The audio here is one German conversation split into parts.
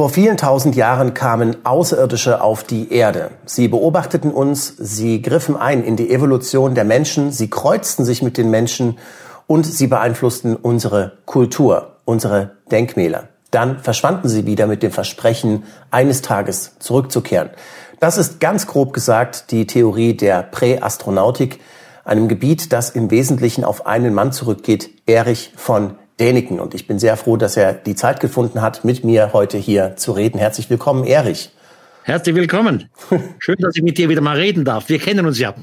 Vor vielen tausend Jahren kamen Außerirdische auf die Erde. Sie beobachteten uns, sie griffen ein in die Evolution der Menschen, sie kreuzten sich mit den Menschen und sie beeinflussten unsere Kultur, unsere Denkmäler. Dann verschwanden sie wieder mit dem Versprechen, eines Tages zurückzukehren. Das ist ganz grob gesagt die Theorie der Präastronautik, einem Gebiet, das im Wesentlichen auf einen Mann zurückgeht, Erich von Däniken. Und ich bin sehr froh, dass er die Zeit gefunden hat, mit mir heute hier zu reden. Herzlich willkommen, Erich. Herzlich willkommen. Schön, dass ich mit dir wieder mal reden darf. Wir kennen uns ja.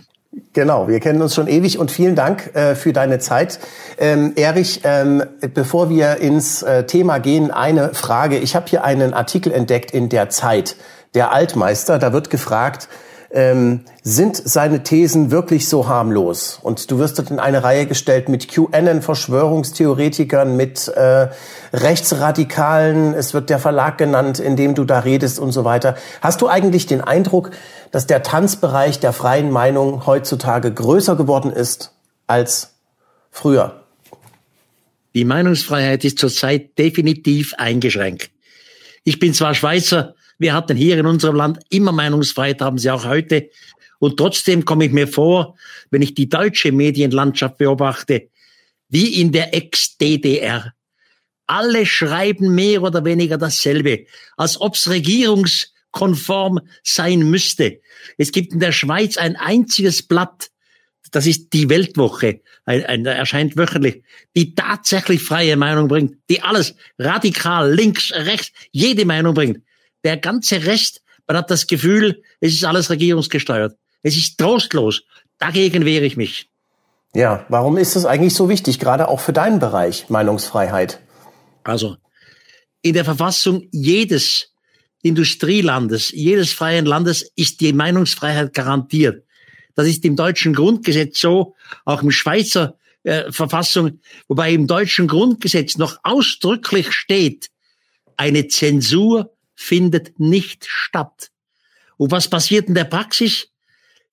Genau, wir kennen uns schon ewig und vielen Dank äh, für deine Zeit. Ähm, Erich, ähm, bevor wir ins äh, Thema gehen, eine Frage. Ich habe hier einen Artikel entdeckt in der Zeit, der Altmeister. Da wird gefragt, ähm, sind seine Thesen wirklich so harmlos? Und du wirst dort in eine Reihe gestellt mit QAnon, Verschwörungstheoretikern, mit äh, Rechtsradikalen. Es wird der Verlag genannt, in dem du da redest und so weiter. Hast du eigentlich den Eindruck, dass der Tanzbereich der freien Meinung heutzutage größer geworden ist als früher? Die Meinungsfreiheit ist zurzeit definitiv eingeschränkt. Ich bin zwar Schweizer, wir hatten hier in unserem Land immer Meinungsfreiheit, haben sie auch heute. Und trotzdem komme ich mir vor, wenn ich die deutsche Medienlandschaft beobachte, wie in der Ex-DDR. Alle schreiben mehr oder weniger dasselbe, als ob's regierungskonform sein müsste. Es gibt in der Schweiz ein einziges Blatt, das ist die Weltwoche, ein, ein, erscheint wöchentlich, die tatsächlich freie Meinung bringt, die alles radikal, links, rechts, jede Meinung bringt. Der ganze Rest, man hat das Gefühl, es ist alles regierungsgesteuert. Es ist trostlos. Dagegen wehre ich mich. Ja, warum ist das eigentlich so wichtig, gerade auch für deinen Bereich Meinungsfreiheit? Also, in der Verfassung jedes Industrielandes, jedes freien Landes ist die Meinungsfreiheit garantiert. Das ist im deutschen Grundgesetz so, auch im Schweizer äh, Verfassung, wobei im deutschen Grundgesetz noch ausdrücklich steht, eine Zensur findet nicht statt. Und was passiert in der Praxis?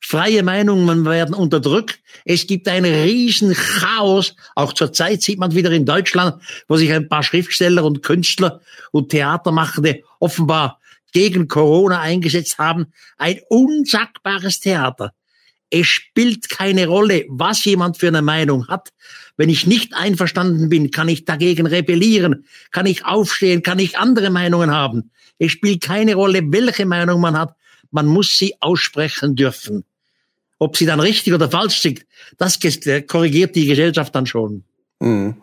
Freie Meinungen werden unterdrückt. Es gibt ein riesen Chaos. Auch zurzeit sieht man wieder in Deutschland, wo sich ein paar Schriftsteller und Künstler und Theatermachende offenbar gegen Corona eingesetzt haben. Ein unsagbares Theater. Es spielt keine Rolle, was jemand für eine Meinung hat. Wenn ich nicht einverstanden bin, kann ich dagegen rebellieren, kann ich aufstehen, kann ich andere Meinungen haben. Es spielt keine Rolle, welche Meinung man hat. Man muss sie aussprechen dürfen. Ob sie dann richtig oder falsch sind, das korrigiert die Gesellschaft dann schon. Mhm.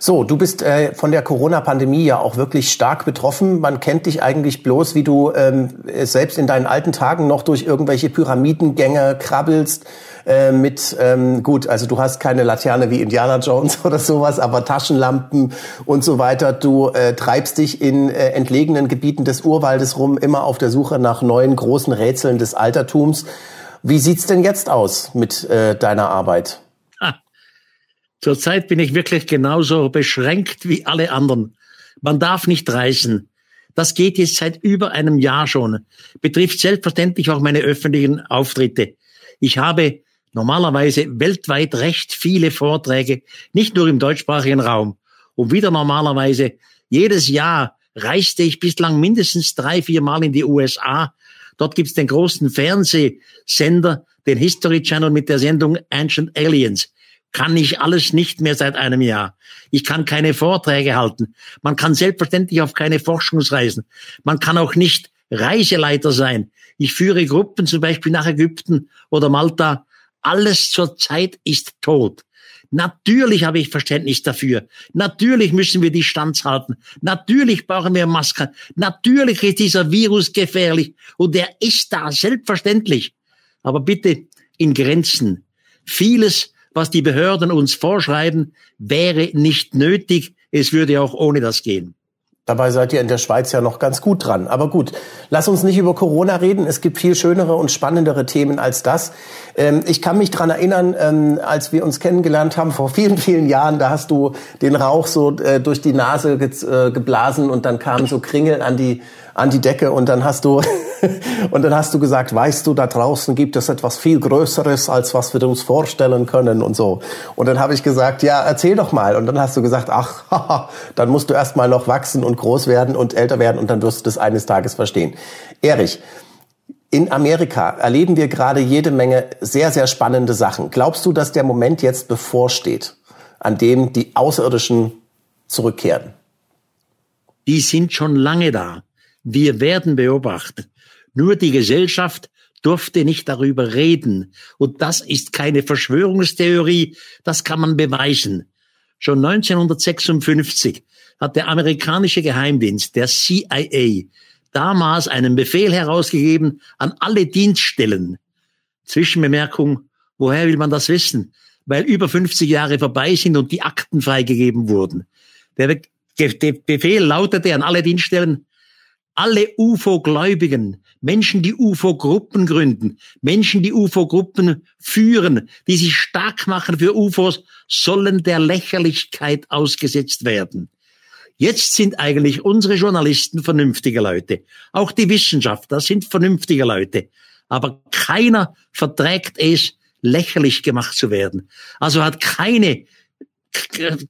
So, du bist äh, von der Corona-Pandemie ja auch wirklich stark betroffen. Man kennt dich eigentlich bloß, wie du ähm, selbst in deinen alten Tagen noch durch irgendwelche Pyramidengänge krabbelst. Äh, mit, ähm, gut, also du hast keine Laterne wie Indiana Jones oder sowas, aber Taschenlampen und so weiter. Du äh, treibst dich in äh, entlegenen Gebieten des Urwaldes rum, immer auf der Suche nach neuen großen Rätseln des Altertums. Wie sieht's denn jetzt aus mit äh, deiner Arbeit? Zurzeit bin ich wirklich genauso beschränkt wie alle anderen. Man darf nicht reisen. Das geht jetzt seit über einem Jahr schon. Betrifft selbstverständlich auch meine öffentlichen Auftritte. Ich habe normalerweise weltweit recht viele Vorträge, nicht nur im deutschsprachigen Raum. Und wieder normalerweise jedes Jahr reiste ich bislang mindestens drei, vier Mal in die USA. Dort gibt's den großen Fernsehsender, den History Channel mit der Sendung Ancient Aliens kann ich alles nicht mehr seit einem Jahr. Ich kann keine Vorträge halten. Man kann selbstverständlich auf keine Forschungsreisen. Man kann auch nicht Reiseleiter sein. Ich führe Gruppen zum Beispiel nach Ägypten oder Malta. Alles zurzeit ist tot. Natürlich habe ich Verständnis dafür. Natürlich müssen wir die Distanz halten. Natürlich brauchen wir Masken. Natürlich ist dieser Virus gefährlich und der ist da selbstverständlich. Aber bitte in Grenzen. Vieles was die Behörden uns vorschreiben, wäre nicht nötig. Es würde auch ohne das gehen. Dabei seid ihr in der Schweiz ja noch ganz gut dran. Aber gut, lass uns nicht über Corona reden. Es gibt viel schönere und spannendere Themen als das. Ähm, ich kann mich dran erinnern, ähm, als wir uns kennengelernt haben vor vielen, vielen Jahren, da hast du den Rauch so äh, durch die Nase äh, geblasen und dann kamen so Kringel an die an die Decke und dann hast du und dann hast du gesagt, weißt du, da draußen gibt es etwas viel Größeres, als was wir uns vorstellen können und so. Und dann habe ich gesagt, ja, erzähl doch mal. Und dann hast du gesagt, ach, haha, dann musst du erst mal noch wachsen und groß werden und älter werden und dann wirst du das eines Tages verstehen. Erich, in Amerika erleben wir gerade jede Menge sehr, sehr spannende Sachen. Glaubst du, dass der Moment jetzt bevorsteht, an dem die Außerirdischen zurückkehren? Die sind schon lange da. Wir werden beobachtet. Nur die Gesellschaft durfte nicht darüber reden. Und das ist keine Verschwörungstheorie, das kann man beweisen. Schon 1956 hat der amerikanische Geheimdienst, der CIA, damals einen Befehl herausgegeben an alle Dienststellen. Zwischenbemerkung, woher will man das wissen? Weil über 50 Jahre vorbei sind und die Akten freigegeben wurden. Der Befehl lautete an alle Dienststellen, alle UFO-Gläubigen, Menschen, die UFO-Gruppen gründen, Menschen, die UFO-Gruppen führen, die sich stark machen für UFOs, sollen der Lächerlichkeit ausgesetzt werden. Jetzt sind eigentlich unsere Journalisten vernünftige Leute. Auch die Wissenschaftler sind vernünftige Leute. Aber keiner verträgt es, lächerlich gemacht zu werden. Also hat keine,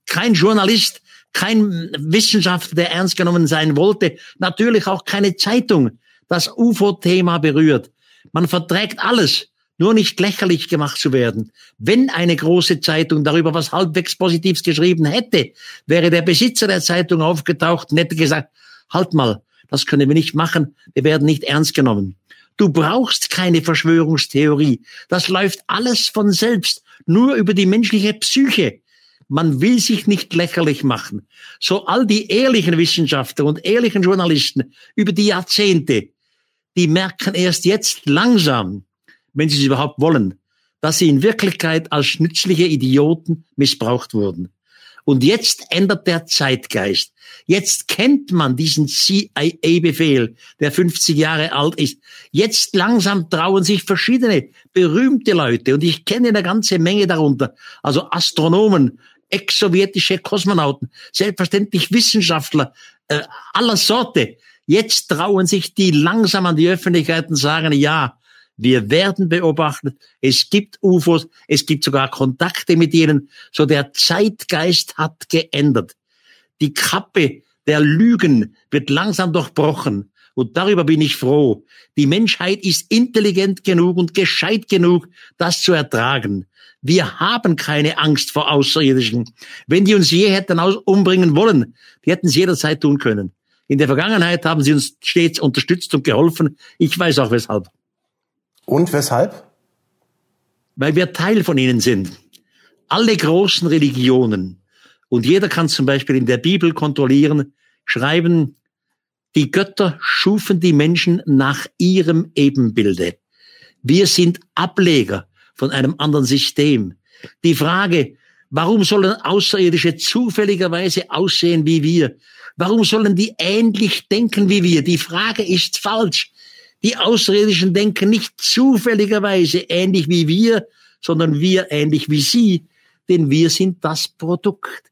kein Journalist, kein Wissenschaftler, der ernst genommen sein wollte, natürlich auch keine Zeitung, das UFO-Thema berührt. Man verträgt alles nur nicht lächerlich gemacht zu werden. Wenn eine große Zeitung darüber was halbwegs Positives geschrieben hätte, wäre der Besitzer der Zeitung aufgetaucht und hätte gesagt, halt mal, das können wir nicht machen, wir werden nicht ernst genommen. Du brauchst keine Verschwörungstheorie. Das läuft alles von selbst, nur über die menschliche Psyche. Man will sich nicht lächerlich machen. So all die ehrlichen Wissenschaftler und ehrlichen Journalisten über die Jahrzehnte, die merken erst jetzt langsam, wenn sie es überhaupt wollen, dass sie in Wirklichkeit als nützliche Idioten missbraucht wurden. Und jetzt ändert der Zeitgeist. Jetzt kennt man diesen CIA-Befehl, der 50 Jahre alt ist. Jetzt langsam trauen sich verschiedene berühmte Leute, und ich kenne eine ganze Menge darunter, also Astronomen, ex-sowjetische Kosmonauten, selbstverständlich Wissenschaftler äh, aller Sorte. Jetzt trauen sich die langsam an die Öffentlichkeit und sagen, ja, wir werden beobachtet. Es gibt UFOs. Es gibt sogar Kontakte mit ihnen. So der Zeitgeist hat geändert. Die Kappe der Lügen wird langsam durchbrochen. Und darüber bin ich froh. Die Menschheit ist intelligent genug und gescheit genug, das zu ertragen. Wir haben keine Angst vor Außerirdischen. Wenn die uns je hätten umbringen wollen, die hätten es jederzeit tun können. In der Vergangenheit haben sie uns stets unterstützt und geholfen. Ich weiß auch weshalb. Und weshalb? Weil wir Teil von ihnen sind. Alle großen Religionen, und jeder kann zum Beispiel in der Bibel kontrollieren, schreiben, die Götter schufen die Menschen nach ihrem Ebenbilde. Wir sind Ableger von einem anderen System. Die Frage, warum sollen Außerirdische zufälligerweise aussehen wie wir? Warum sollen die ähnlich denken wie wir? Die Frage ist falsch. Die Außerirdischen denken nicht zufälligerweise ähnlich wie wir, sondern wir ähnlich wie sie, denn wir sind das Produkt.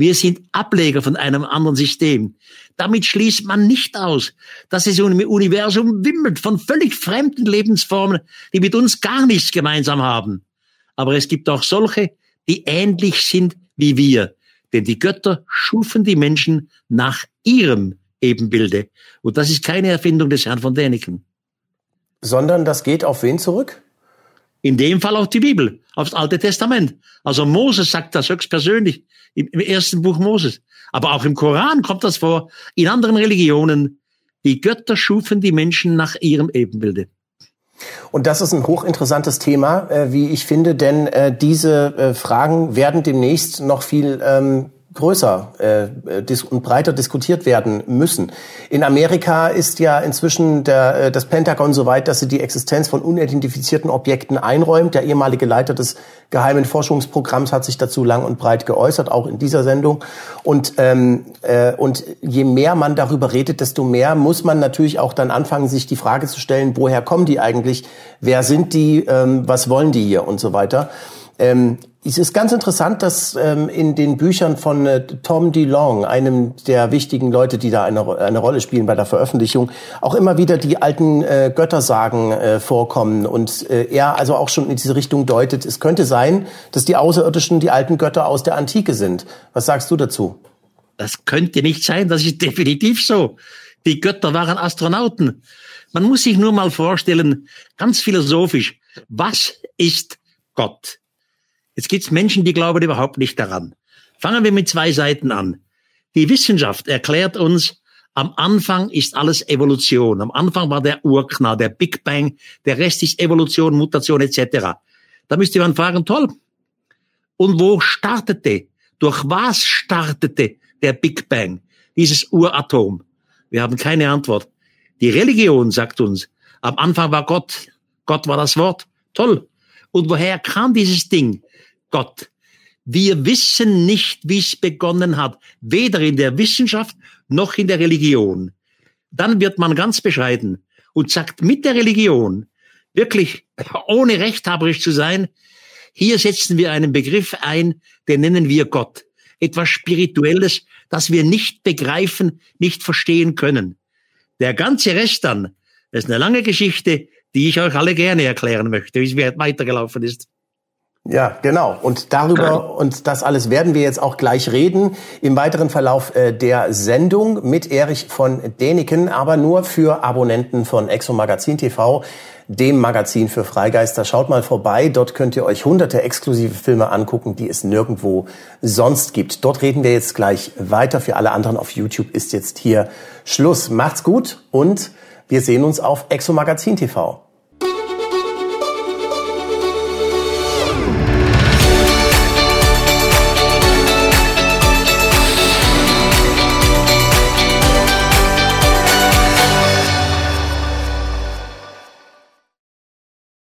Wir sind Ableger von einem anderen System. Damit schließt man nicht aus, dass es im Universum wimmelt von völlig fremden Lebensformen, die mit uns gar nichts gemeinsam haben. Aber es gibt auch solche, die ähnlich sind wie wir. Denn die Götter schufen die Menschen nach ihrem Ebenbilde. Und das ist keine Erfindung des Herrn von Däniken. Sondern das geht auf wen zurück? In dem Fall auf die Bibel, aufs Alte Testament. Also Moses sagt das höchstpersönlich im, im ersten Buch Moses. Aber auch im Koran kommt das vor, in anderen Religionen. Die Götter schufen die Menschen nach ihrem Ebenbilde. Und das ist ein hochinteressantes Thema, äh, wie ich finde, denn äh, diese äh, Fragen werden demnächst noch viel ähm, größer äh, dis und breiter diskutiert werden müssen. In Amerika ist ja inzwischen der, äh, das Pentagon so weit, dass sie die Existenz von unidentifizierten Objekten einräumt. Der ehemalige Leiter des geheimen Forschungsprogramms hat sich dazu lang und breit geäußert, auch in dieser Sendung. Und, ähm, äh, und je mehr man darüber redet, desto mehr muss man natürlich auch dann anfangen, sich die Frage zu stellen, woher kommen die eigentlich, wer sind die, ähm, was wollen die hier und so weiter. Ähm, es ist ganz interessant, dass ähm, in den Büchern von äh, Tom DeLong, einem der wichtigen Leute, die da eine, eine Rolle spielen bei der Veröffentlichung, auch immer wieder die alten äh, Göttersagen äh, vorkommen und äh, er also auch schon in diese Richtung deutet, es könnte sein, dass die Außerirdischen die alten Götter aus der Antike sind. Was sagst du dazu? Das könnte nicht sein, das ist definitiv so. Die Götter waren Astronauten. Man muss sich nur mal vorstellen, ganz philosophisch, was ist Gott? Jetzt gibt's Menschen, die glauben überhaupt nicht daran. Fangen wir mit zwei Seiten an. Die Wissenschaft erklärt uns, am Anfang ist alles Evolution. Am Anfang war der Urknall, der Big Bang, der Rest ist Evolution, Mutation etc. Da müsste man fragen, toll. Und wo startete, durch was startete der Big Bang, dieses Uratom? Wir haben keine Antwort. Die Religion sagt uns, am Anfang war Gott, Gott war das Wort, toll. Und woher kam dieses Ding? Gott. Wir wissen nicht, wie es begonnen hat, weder in der Wissenschaft noch in der Religion. Dann wird man ganz bescheiden und sagt mit der Religion, wirklich ohne rechthaberisch zu sein, hier setzen wir einen Begriff ein, den nennen wir Gott. Etwas Spirituelles, das wir nicht begreifen, nicht verstehen können. Der ganze Rest dann, das ist eine lange Geschichte, die ich euch alle gerne erklären möchte, wie es weitergelaufen ist. Ja, genau. Und darüber und das alles werden wir jetzt auch gleich reden im weiteren Verlauf äh, der Sendung mit Erich von Däniken, aber nur für Abonnenten von Exo Magazin TV, dem Magazin für Freigeister. Schaut mal vorbei, dort könnt ihr euch hunderte exklusive Filme angucken, die es nirgendwo sonst gibt. Dort reden wir jetzt gleich weiter. Für alle anderen auf YouTube ist jetzt hier Schluss. Macht's gut und wir sehen uns auf Exo Magazin TV.